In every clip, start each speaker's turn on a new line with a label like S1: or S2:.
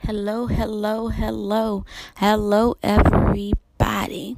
S1: Hello, hello, hello, hello, everybody.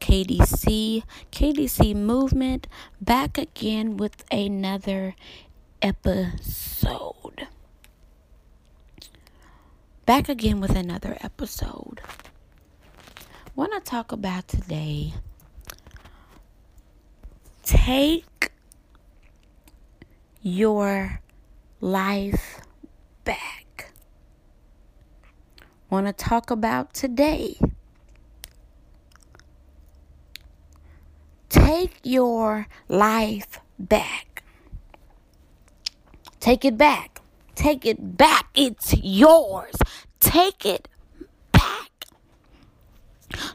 S1: KDC, KDC Movement, back again with another episode. Back again with another episode. Want to talk about today? Take your life back. Want to talk about today? Take your life back. Take it back. Take it back. It's yours. Take it back.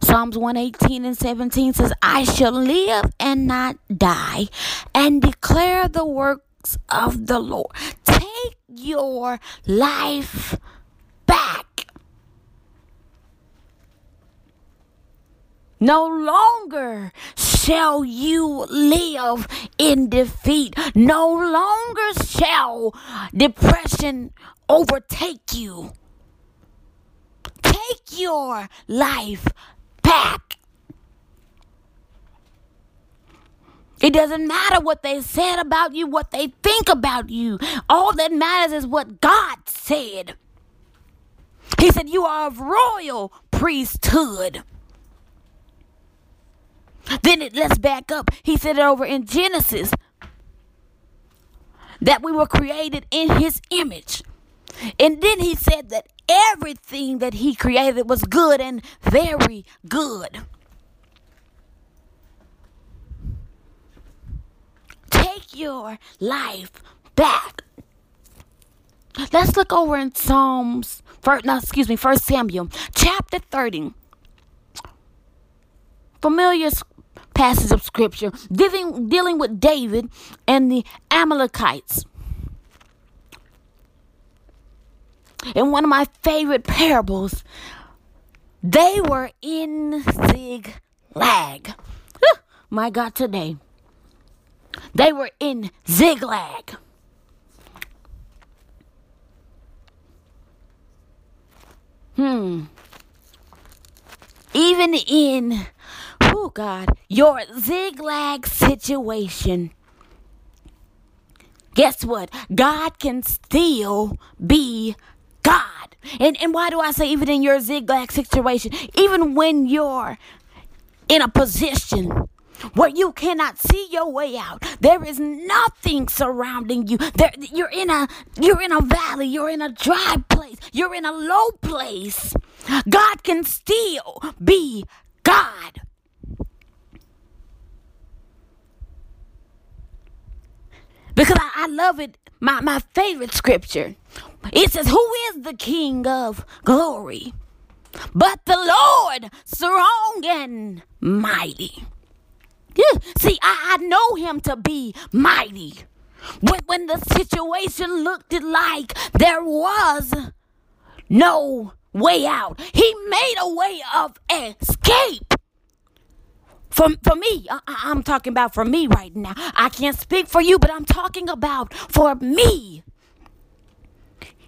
S1: Psalms 118 and 17 says, I shall live and not die and declare the works of the Lord. Take your life back. No longer shall you live in defeat. No longer shall depression overtake you. Take your life back. It doesn't matter what they said about you, what they think about you. All that matters is what God said. He said, You are of royal priesthood. Then it let's back up. He said it over in Genesis that we were created in his image. And then he said that everything that he created was good and very good. Take your life back. Let's look over in Psalms, first, no, excuse me, First Samuel, chapter 30. Familiar passage of scripture dealing, dealing with David and the Amalekites. In one of my favorite parables, they were in Ziklag. My God, today. They were in zigzag. Hmm. Even in oh God, your zigzag situation. Guess what? God can still be God. And, and why do I say even in your zigzag situation, even when you're in a position where you cannot see your way out, there is nothing surrounding you. There, you're in a you're in a valley, you're in a dry place, you're in a low place. God can still be God. Because I, I love it. My, my favorite scripture. It says, Who is the King of glory? But the Lord, strong and mighty. Yeah. See, I, I know him to be mighty. When, when the situation looked like there was no way out, he made a way of escape. For, for me, I, I'm talking about for me right now. I can't speak for you, but I'm talking about for me.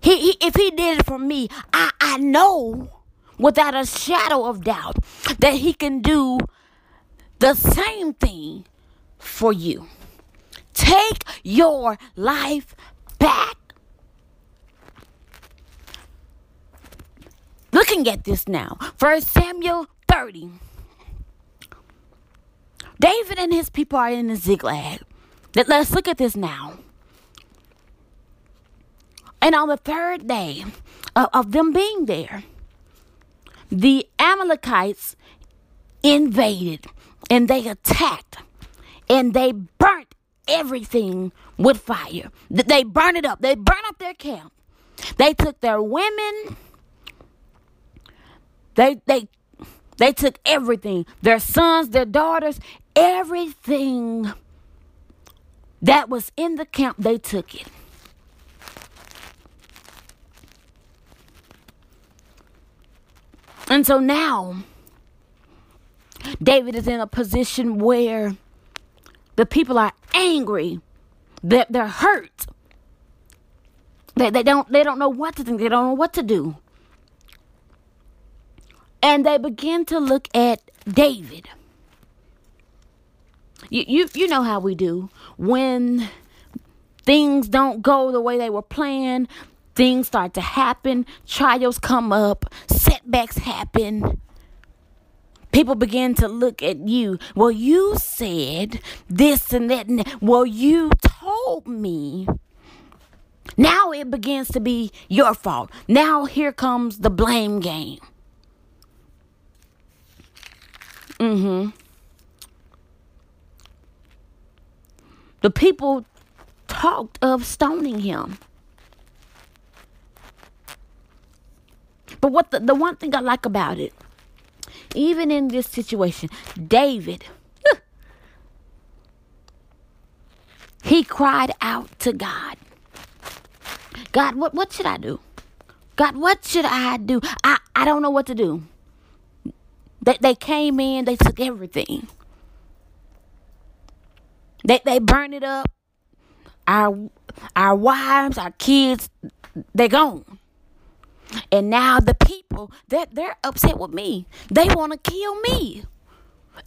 S1: He, he, if he did it for me, I, I know without a shadow of doubt that he can do the same thing for you. Take your life back. looking at this now. First Samuel 30. David and his people are in the Ziklag. Let's look at this now. And on the third day of, of them being there, the Amalekites invaded and they attacked and they burnt everything with fire. They burned it up. They burned up their camp. They took their women. They they they took everything. Their sons, their daughters, everything that was in the camp, they took it. And so now, David is in a position where the people are angry, they're, they're hurt. They, they, don't, they don't know what to think, they don't know what to do. And they begin to look at David. You, you, you know how we do. When things don't go the way they were planned, things start to happen, trials come up, setbacks happen. People begin to look at you. Well, you said this and that. And well, you told me. Now it begins to be your fault. Now here comes the blame game. Mm The people talked of stoning him. But what the, the one thing I like about it, even in this situation, David, he cried out to God. God, what, what should I do? God, what should I do? I, I don't know what to do. They, they came in, they took everything. They, they burned it up. Our, our wives, our kids, they're gone. And now the people, they're, they're upset with me. They want to kill me.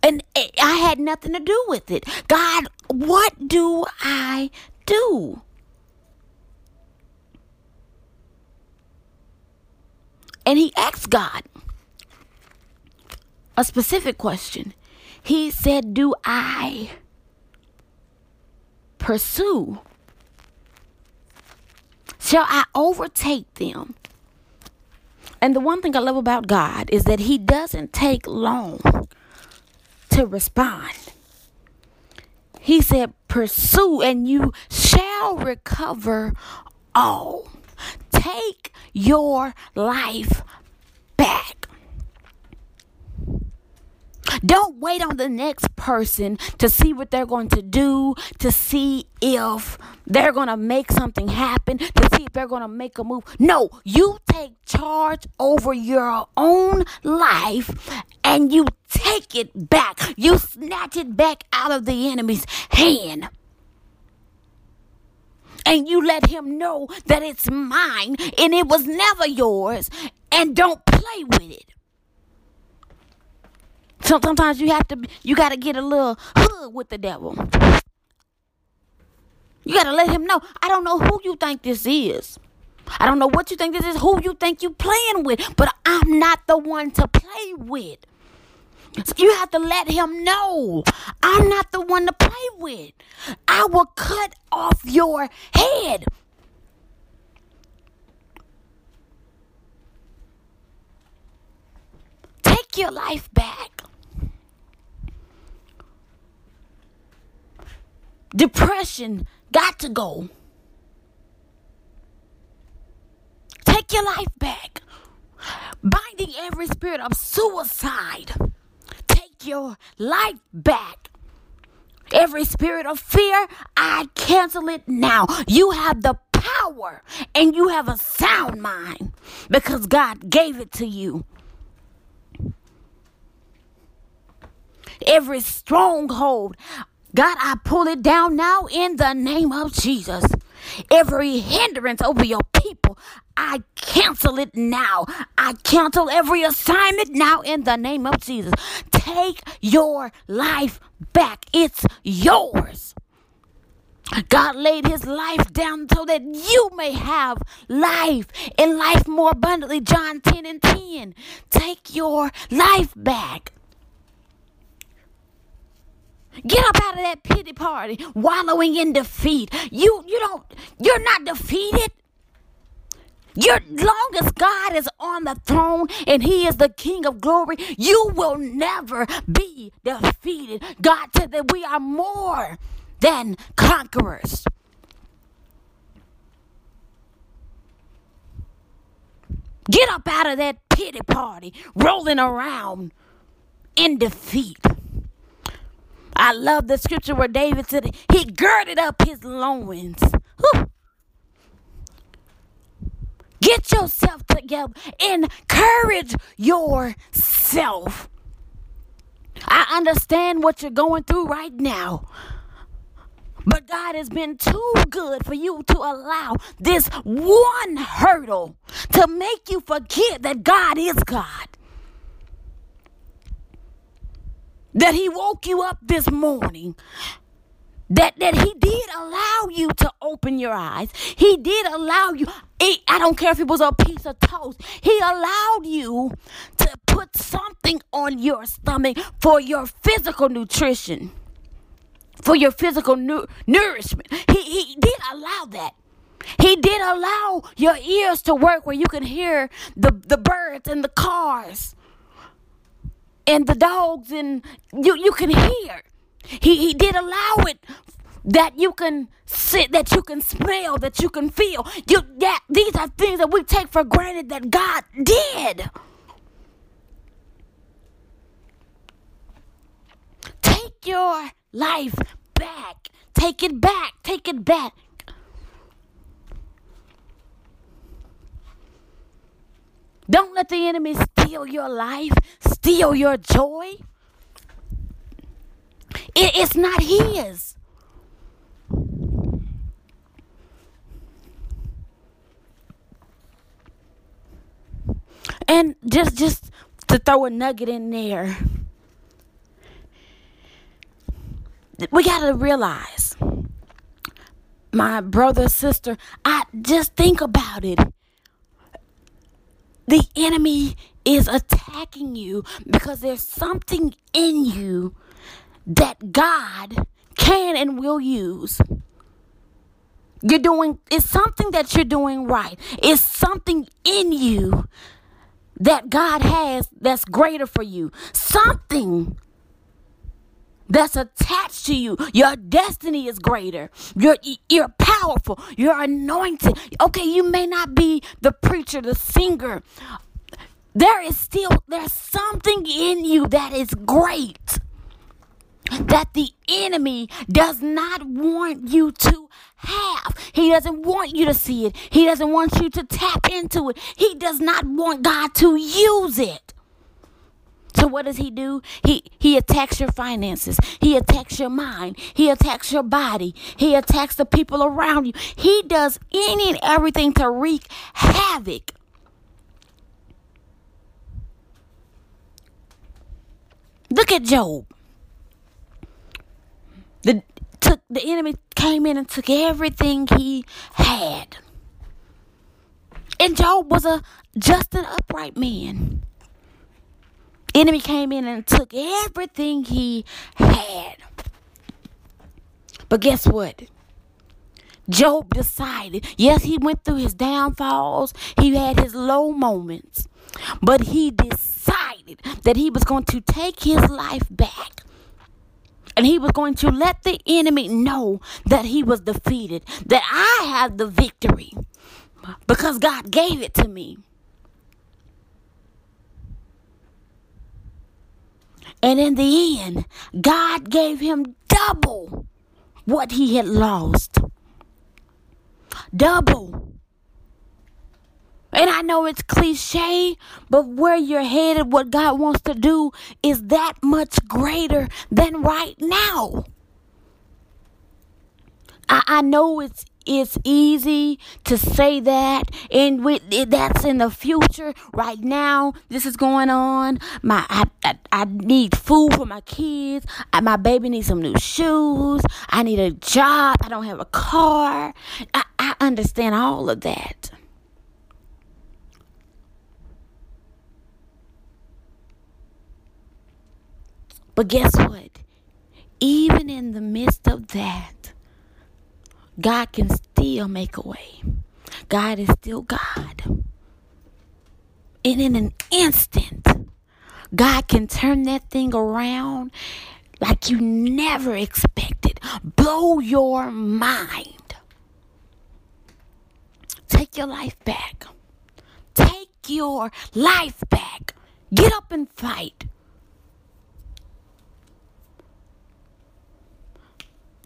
S1: And eh, I had nothing to do with it. God, what do I do? And he asked God a specific question. He said, Do I pursue? Shall I overtake them? And the one thing I love about God is that He doesn't take long to respond. He said, Pursue and you shall recover all. Take your life back. Don't wait on the next person to see what they're going to do, to see if they're going to make something happen, to see if they're going to make a move. No, you take charge over your own life and you take it back. You snatch it back out of the enemy's hand and you let him know that it's mine and it was never yours and don't play with it. So sometimes you have to, you got to get a little hood with the devil. You got to let him know. I don't know who you think this is. I don't know what you think this is, who you think you playing with, but I'm not the one to play with. So you have to let him know I'm not the one to play with. I will cut off your head. Take your life back. Depression got to go. Take your life back. Binding every spirit of suicide. Take your life back. Every spirit of fear, I cancel it now. You have the power and you have a sound mind because God gave it to you. Every stronghold God, I pull it down now in the name of Jesus. Every hindrance over your people, I cancel it now. I cancel every assignment now in the name of Jesus. Take your life back, it's yours. God laid his life down so that you may have life and life more abundantly. John 10 and 10. Take your life back. Get up out of that pity party, wallowing in defeat. You you don't you're not defeated. Your long as God is on the throne and He is the King of glory, you will never be defeated. God said that we are more than conquerors. Get up out of that pity party, rolling around in defeat. I love the scripture where David said he girded up his loins. Whew. Get yourself together. Encourage yourself. I understand what you're going through right now. But God has been too good for you to allow this one hurdle to make you forget that God is God. That He woke you up this morning. That, that he did allow you to open your eyes. He did allow you. I don't care if it was a piece of toast. He allowed you to put something on your stomach for your physical nutrition for your physical nu- nourishment. He, he did allow that. He did allow your ears to work where you can hear the, the birds and the cars and the dogs and you, you can hear. He, he did allow it that you can sit, that you can smell, that you can feel. You that these are things that we take for granted that God did. Take your life back. Take it back. Take it back. Don't let the enemy steal your life, steal your joy. It, it's not his. And just just to throw a nugget in there. we got to realize, my brother, sister, I just think about it. The enemy is attacking you because there's something in you that God can and will use. You're doing, it's something that you're doing right. It's something in you that God has that's greater for you. Something that's attached to you. Your destiny is greater. You're you're powerful. You're anointed. Okay, you may not be the preacher, the singer. There is still there's something in you that is great. That the enemy does not want you to have. He doesn't want you to see it. He doesn't want you to tap into it. He does not want God to use it. So what does he do? He he attacks your finances. He attacks your mind. He attacks your body. He attacks the people around you. He does any and everything to wreak havoc. Look at Job. The took the enemy came in and took everything he had. And Job was a just and upright man enemy came in and took everything he had. But guess what? Job decided, yes, he went through his downfalls, he had his low moments, but he decided that he was going to take his life back. And he was going to let the enemy know that he was defeated, that I have the victory because God gave it to me. And in the end, God gave him double what he had lost. Double. And I know it's cliche, but where you're headed, what God wants to do is that much greater than right now. I, I know it's it's easy to say that, and with that's in the future. Right now, this is going on. My I, I, I need food for my kids. I, my baby needs some new shoes. I need a job. I don't have a car. I, I understand all of that. But guess what? Even in the midst of that, God can still make a way. God is still God. And in an instant, God can turn that thing around like you never expected. Blow your mind. Take your life back. Take your life back. Get up and fight.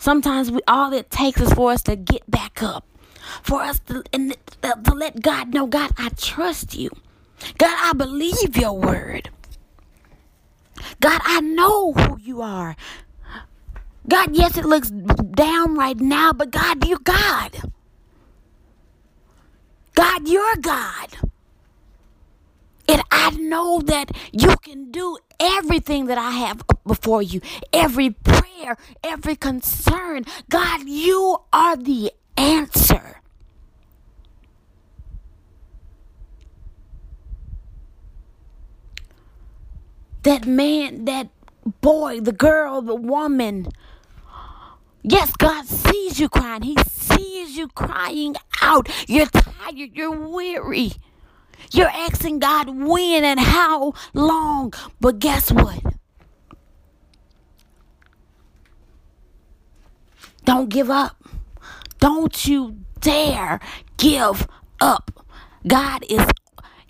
S1: Sometimes we, all it takes is for us to get back up, for us to, and, uh, to let God know, God, I trust you. God, I believe your word. God, I know who you are. God, yes, it looks down right now, but God, you're God. God, you're God. And I know that you can do everything that I have before you, every every concern. God, you are the answer. That man, that boy, the girl, the woman. Yes, God sees you crying. He sees you crying out. You're tired. You're weary. You're asking God when and how long. But guess what? Don't give up. Don't you dare give up. God is,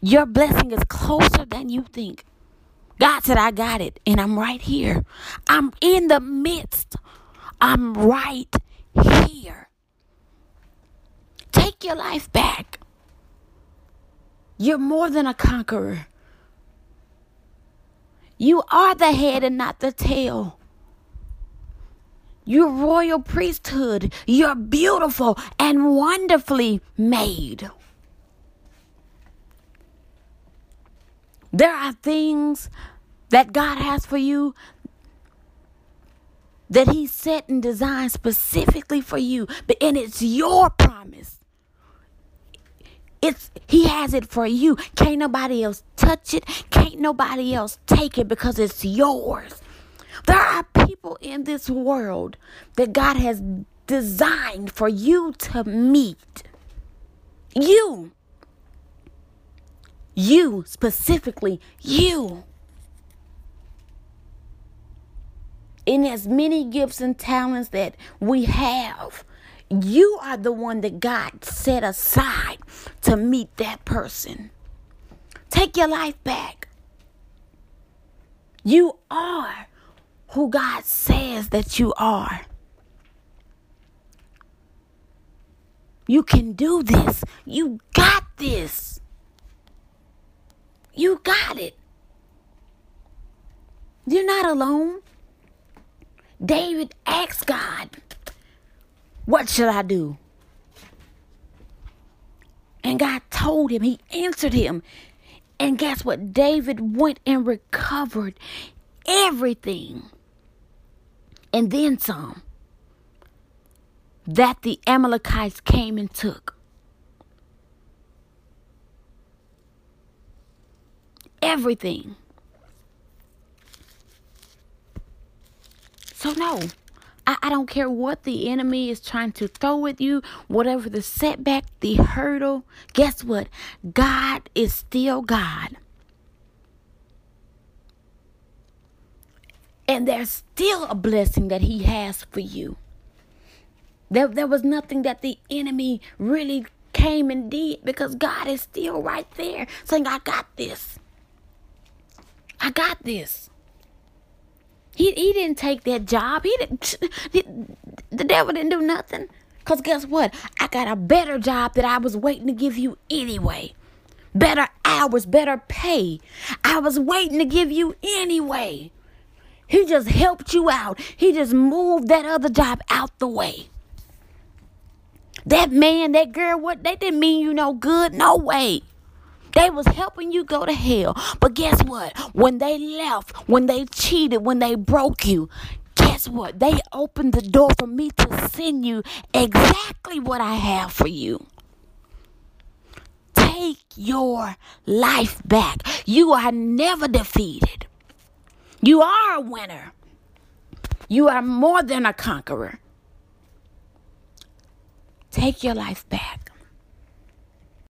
S1: your blessing is closer than you think. God said, I got it, and I'm right here. I'm in the midst. I'm right here. Take your life back. You're more than a conqueror. You are the head and not the tail. You're royal priesthood. You're beautiful and wonderfully made. There are things that God has for you that He set and designed specifically for you, but and it's your promise. It's he has it for you. Can't nobody else touch it. Can't nobody else take it because it's yours. There are people in this world that God has designed for you to meet. You. You specifically, you. In as many gifts and talents that we have, you are the one that God set aside to meet that person. Take your life back. You are who God says that you are. You can do this. You got this. You got it. You're not alone. David asked God. What should I do? And God told him, He answered him. And guess what? David went and recovered everything and then some that the Amalekites came and took. Everything. So, no, I, I don't care what the enemy is trying to throw at you, whatever the setback, the hurdle. Guess what? God is still God. And there's still a blessing that He has for you. There, there was nothing that the enemy really came and did because God is still right there saying, I got this. I got this. He, he didn't take that job. He didn't. He, the devil didn't do nothing. Cause guess what? I got a better job that I was waiting to give you anyway. Better hours, better pay. I was waiting to give you anyway. He just helped you out. He just moved that other job out the way. That man, that girl, what they didn't mean you no good. No way. They was helping you go to hell. But guess what? When they left, when they cheated, when they broke you, guess what? They opened the door for me to send you exactly what I have for you. Take your life back. You are never defeated. You are a winner. You are more than a conqueror. Take your life back.